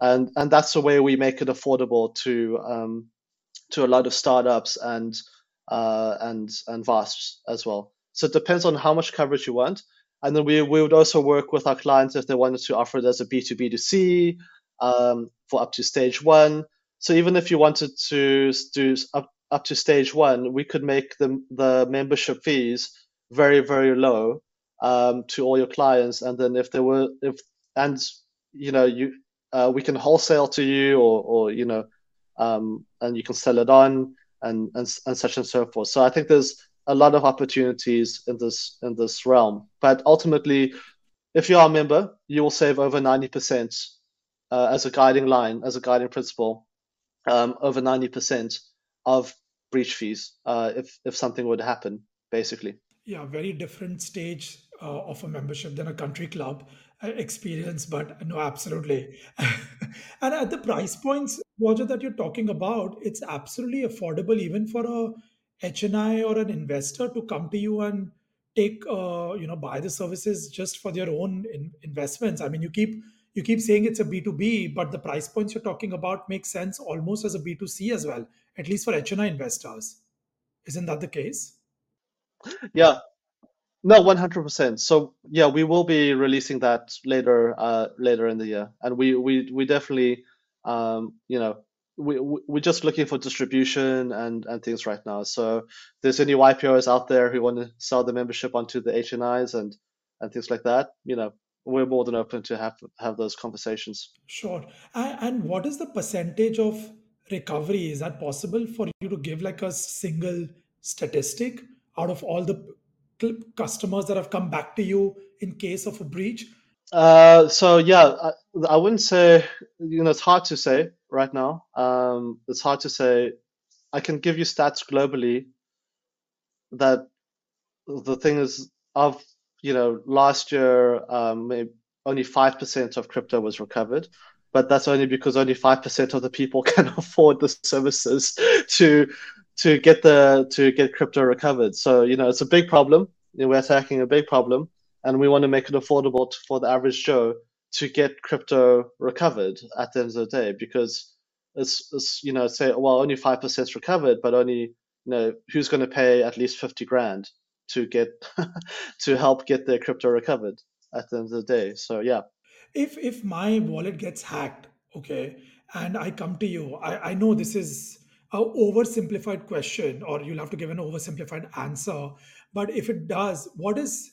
and and that's the way we make it affordable to um, to a lot of startups and uh, and and VASPs as well. So it depends on how much coverage you want. And then we, we would also work with our clients if they wanted to offer it as a B2B2C um, for up to stage one. So even if you wanted to do up, up to stage one, we could make the, the membership fees very, very low um, to all your clients. And then if there were, if, and, you know, you, uh, we can wholesale to you or, or you know, um, and you can sell it on and, and and such and so forth. So I think there's a lot of opportunities in this in this realm. But ultimately, if you are a member, you will save over ninety percent uh, as a guiding line, as a guiding principle, um, over ninety percent of breach fees uh, if if something would happen, basically. Yeah, very different stage uh, of a membership than a country club uh, experience, but no, absolutely. and at the price points, Roger, that you're talking about, it's absolutely affordable even for a HNI or an investor to come to you and take, uh, you know, buy the services just for their own in- investments. I mean, you keep you keep saying it's a B2B, but the price points you're talking about make sense almost as a B2C as well, at least for HNI investors. Isn't that the case? Yeah, no, one hundred percent. So yeah, we will be releasing that later, uh, later in the year, and we we we definitely, um, you know, we we're just looking for distribution and and things right now. So there's any YPOs out there who want to sell the membership onto the HNIs and and things like that, you know, we're more than open to have have those conversations. Sure. And, what is the percentage of recovery? Is that possible for you to give like a single statistic out of all the customers that have come back to you in case of a breach? Uh, so yeah, I, I, wouldn't say you know it's hard to say right now. Um, it's hard to say. I can give you stats globally. That the thing is of you know last year um, only five percent of crypto was recovered, but that's only because only five percent of the people can afford the services to to get the to get crypto recovered. So you know it's a big problem. You know, we're attacking a big problem, and we want to make it affordable to, for the average Joe to get crypto recovered at the end of the day because it's, it's you know say well only five percent recovered, but only you know who's going to pay at least fifty grand to get to help get their crypto recovered at the end of the day. So yeah. If if my wallet gets hacked, okay, and I come to you, I, I know this is a oversimplified question or you'll have to give an oversimplified answer but if it does what is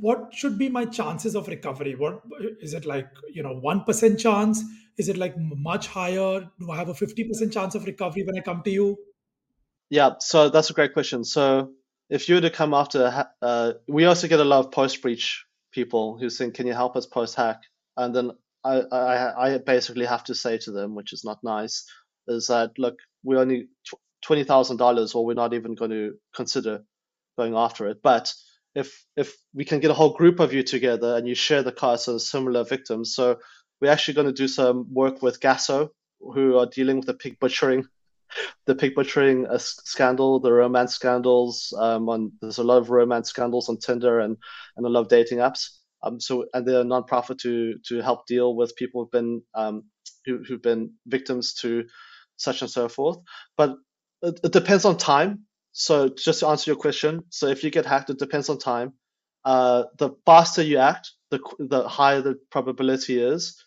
what should be my chances of recovery? What is it like you know 1% chance? Is it like much higher? Do i have a 50% chance of recovery when i come to you? Yeah so that's a great question. So if you were to come after uh, we also get a lot of post breach people who think can you help us post hack and then I, I i basically have to say to them which is not nice is that look we only twenty thousand dollars, or we're not even going to consider going after it. But if if we can get a whole group of you together and you share the costs of similar victims, so we're actually going to do some work with GASO, who are dealing with the pig butchering, the pig butchering uh, scandal, the romance scandals. Um, on there's a lot of romance scandals on Tinder and and a lot of dating apps. Um, so and they're a nonprofit to to help deal with people who've been um, who, who've been victims to such and so forth. But it, it, depends on time. So just to answer your question, so if you get hacked, it depends on time. Uh, the faster you act, the the higher the probability is.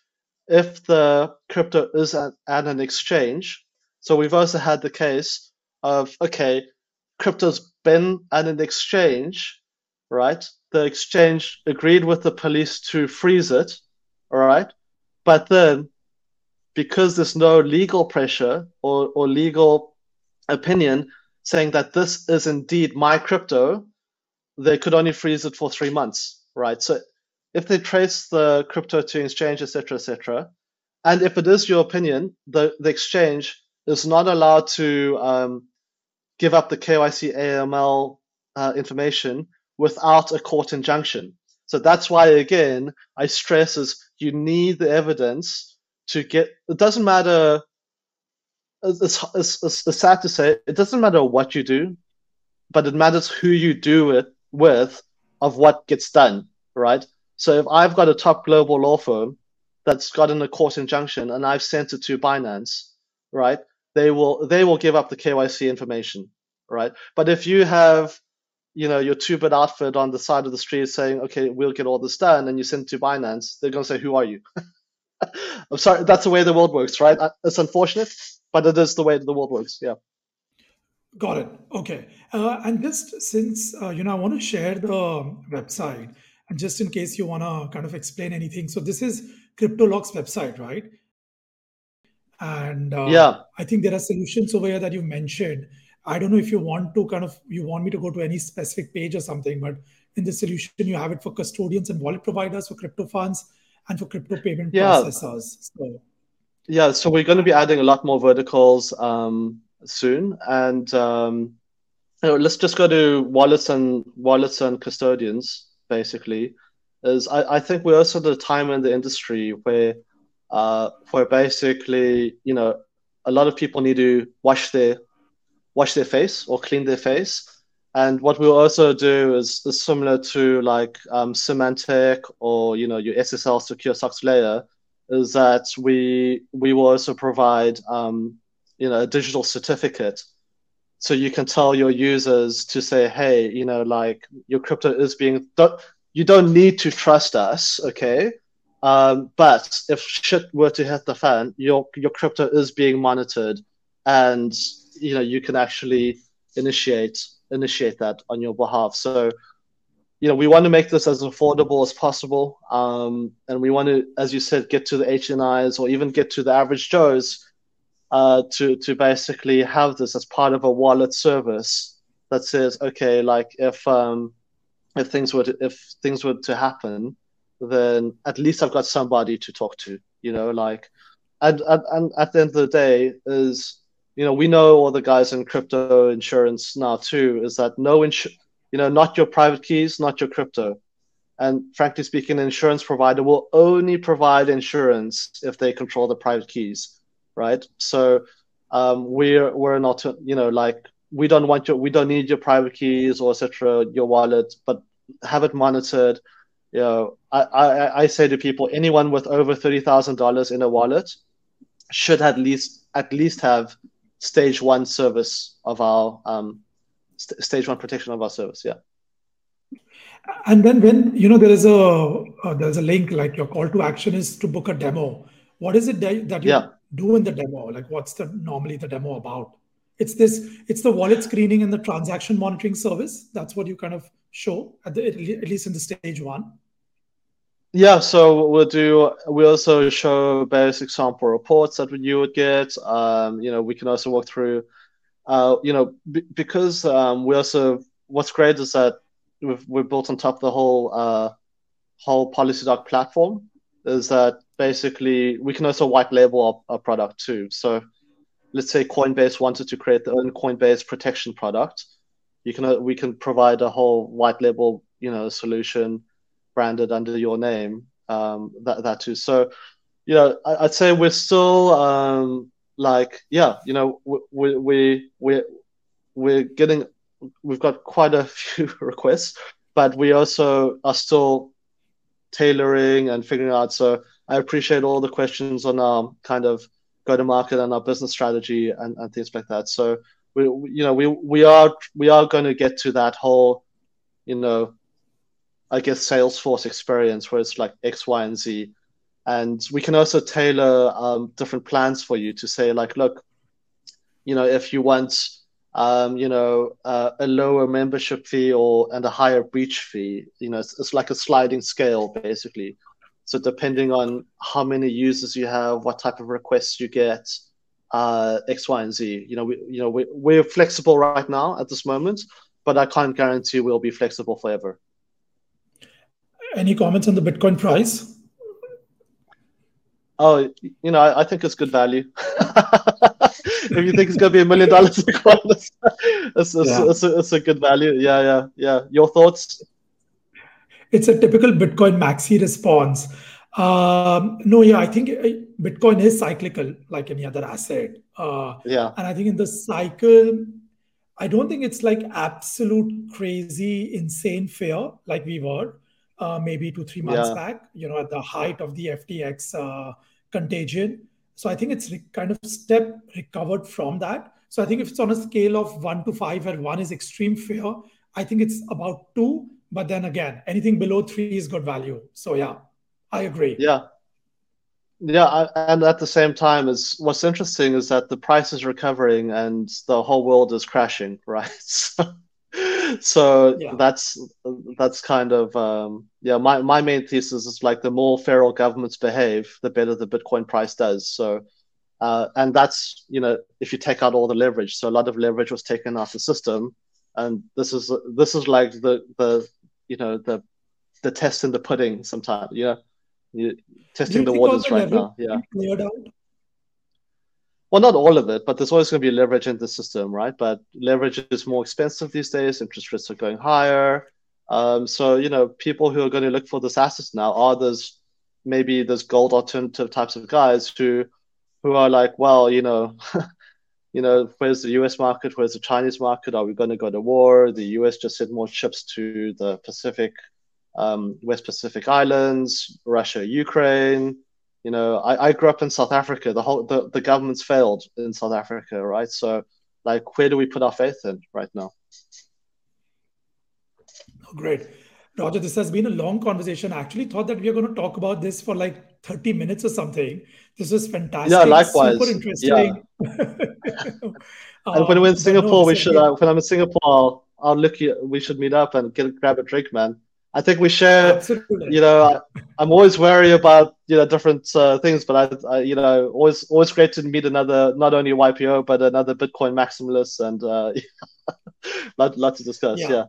If the crypto is at, at an exchange, so we've also had the case of okay, crypto's been at an exchange, right? The exchange agreed with the police to freeze it, all right, but then because there's no legal pressure or, or legal opinion saying that this is indeed my crypto, they could only freeze it for three months, right? So if they trace the crypto to exchange, etc., etc., and if it is your opinion, the, the exchange is not allowed to um, give up the KYC AML uh, information without a court injunction. So that's why, again, I stress is you need the evidence to get it doesn't matter it's, it's, it's, it's sad to say it doesn't matter what you do but it matters who you do it with of what gets done right? So if i've got a top global law firm that's gotten a court injunction and i've sent it to binance right they will they will give up the kyc information right? But if you have you know your two-bit outfit on the side of the street saying okay we'll get all this done and you send it to binance they're to say who are you? I'm sorry, that's the way the world works, right? Uh, it's unfortunate, but it is the way the world works. Yeah. Got it. Okay. Uh, and just since, uh, you know, I want to share the website and just in case you want to kind of explain anything. So this is CryptoLock's website, right? And uh, yeah, I think there are solutions over here that you mentioned. I don't know if you want to kind of, you want me to go to any specific page or something, but in the solution, you have it for custodians and wallet providers for crypto funds and for crypto payment yeah. processors. So. Yeah, so we're going to be adding a lot more verticals um, soon, and um, you know, let's just go to wallets and wallets and custodians. Basically, is I, I think we're also at a time in the industry where uh, where basically you know a lot of people need to wash their wash their face or clean their face, and what we'll also do is, is similar to like um, Symantec or you know your SSL secure SOCKS layer, is that we we will also provide um, you know a digital certificate, so you can tell your users to say, hey, you know, like your crypto is being. Don't, you don't need to trust us, okay? Um, but if shit were to hit the fan, your your crypto is being monitored, and you know you can actually initiate initiate that on your behalf. So, you know, we want to make this as affordable as possible. Um, and we want to, as you said, get to the HNIs or even get to the average Joes uh, to, to basically have this as part of a wallet service that says, okay, like if, um, if things were to, if things were to happen, then at least I've got somebody to talk to, you know, like, and, and, and at the end of the day is you know, we know all the guys in crypto insurance now too, is that no insu- you know, not your private keys, not your crypto. And frankly speaking, an insurance provider will only provide insurance if they control the private keys, right? So um, we're we're not, you know, like we don't want your, we don't need your private keys or etc. Your wallet, but have it monitored. You know, I, I, I say to people, anyone with over thirty thousand dollars in a wallet should at least at least have stage one service of our um, st- stage one protection of our service. Yeah. And then when you know there is a uh, there's a link like your call to action is to book a demo. What is it that, that you yeah. do in the demo? Like what's the normally the demo about? It's this. It's the wallet screening and the transaction monitoring service. That's what you kind of show at the at least in the stage one. Yeah, so we'll do. We also show basic sample reports that you would get. Um, you know, we can also walk through. Uh, you know, b- because um, we also what's great is that we've we built on top of the whole uh, whole PolicyDoc platform. Is that basically we can also white label our, our product too. So let's say Coinbase wanted to create their own Coinbase protection product. You can we can provide a whole white label you know solution branded under your name. Um, that that too. So, you know, I, would say we're still um, like, yeah, you know, we we we we're getting, we've got quite a few requests, but we also are still tailoring and figuring out. So I appreciate all the questions on our kind of go to market and our business strategy and, and things like that. So we, you know, we we are we are going to get to that whole, you know, I guess Salesforce experience where it's like X, Y, and Z. And we can also tailor um, different plans for you to say like, look, you know, if you want, um, you know, uh, a lower membership fee or and a higher breach fee, you know, it's, it's like a sliding scale basically. So depending on how many users you have, what type of requests you get, uh, X, Y, and Z. You know, we, you know, we, we're flexible right now at this moment, but I can't guarantee we'll be flexible forever. Any comments on the Bitcoin price? Oh, you know, I, I think it's good value. if you think it's going to be a million dollars it's, it's, yeah. it's, a, it's a good value. Yeah, yeah, yeah. Your thoughts? It's a typical Bitcoin maxi response. Um, no, yeah, I think uh, Bitcoin is cyclical like any other asset. Uh, yeah. And I think in the cycle, I don't think it's like absolute crazy, insane fear like we were uh, maybe two, three months yeah. back, you know, at the height of the FTX uh, contagion. So I think it's re- kind of step recovered from that. So I think if it's on a scale of one to five, where one is extreme fear, I think it's about two. But then again, anything below three is good value. So yeah, I agree. Yeah. Yeah, and at the same time, is what's interesting is that the price is recovering and the whole world is crashing, right? So so yeah. that's that's kind of um, yeah. My my main thesis is like the more feral governments behave, the better the Bitcoin price does. So. Uh, and that's you know if you take out all the leverage so a lot of leverage was taken out the system and this is this is like the the you know the the test in the pudding sometimes you know you testing the waters right now yeah well, not all of it, but there's always going to be leverage in the system, right? But leverage is more expensive these days. Interest rates are going higher. Um, so, you know, people who are going to look for this asset now are those maybe those gold alternative types of guys who who are like, well, you know, you know, where's the US market? Where's the Chinese market? Are we going to go to war? The US just sent more ships to the Pacific, um, West Pacific Islands, Russia, Ukraine. You know, I, I grew up in South Africa. The whole the, the government's failed in South Africa, right? So, like, where do we put our faith in right now? Oh, great. Roger, this has been a long conversation. I actually thought that we are going to talk about this for like 30 minutes or something. This was fantastic. Yeah, likewise. Super interesting. Yeah. and when we're in Singapore, no, we should. Uh, when I'm in Singapore, I'll, I'll look you. We should meet up and get grab a drink, man. I think we share. Absolutely. You know, I, am always wary about you know different uh, things, but I, I, you know, always always great to meet another, not only YPO but another Bitcoin maximalist, and uh, lot lot to discuss. yeah. yeah.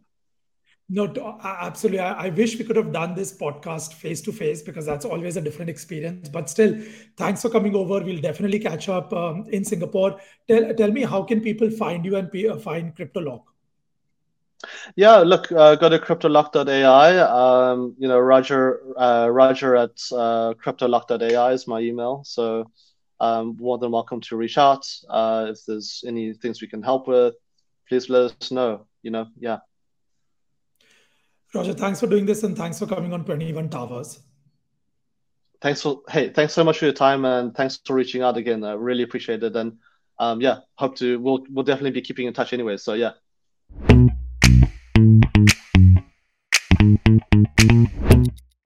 No, absolutely. I, I, wish we could have done this podcast face to face because that's always a different experience. But still, thanks for coming over. We'll definitely catch up um, in Singapore. Tell, tell me, how can people find you and uh, find CryptoLock? Yeah, look, uh, go to cryptolock.ai. Um, you know, Roger, uh, Roger at uh, cryptolock.ai is my email. So, um, more than welcome to reach out. Uh, if there's any things we can help with, please let us know. You know, yeah. Roger, thanks for doing this and thanks for coming on 21 Towers. Thanks for hey, thanks so much for your time and thanks for reaching out again. I really appreciate it. And um, yeah, hope to we'll we'll definitely be keeping in touch anyway. So yeah.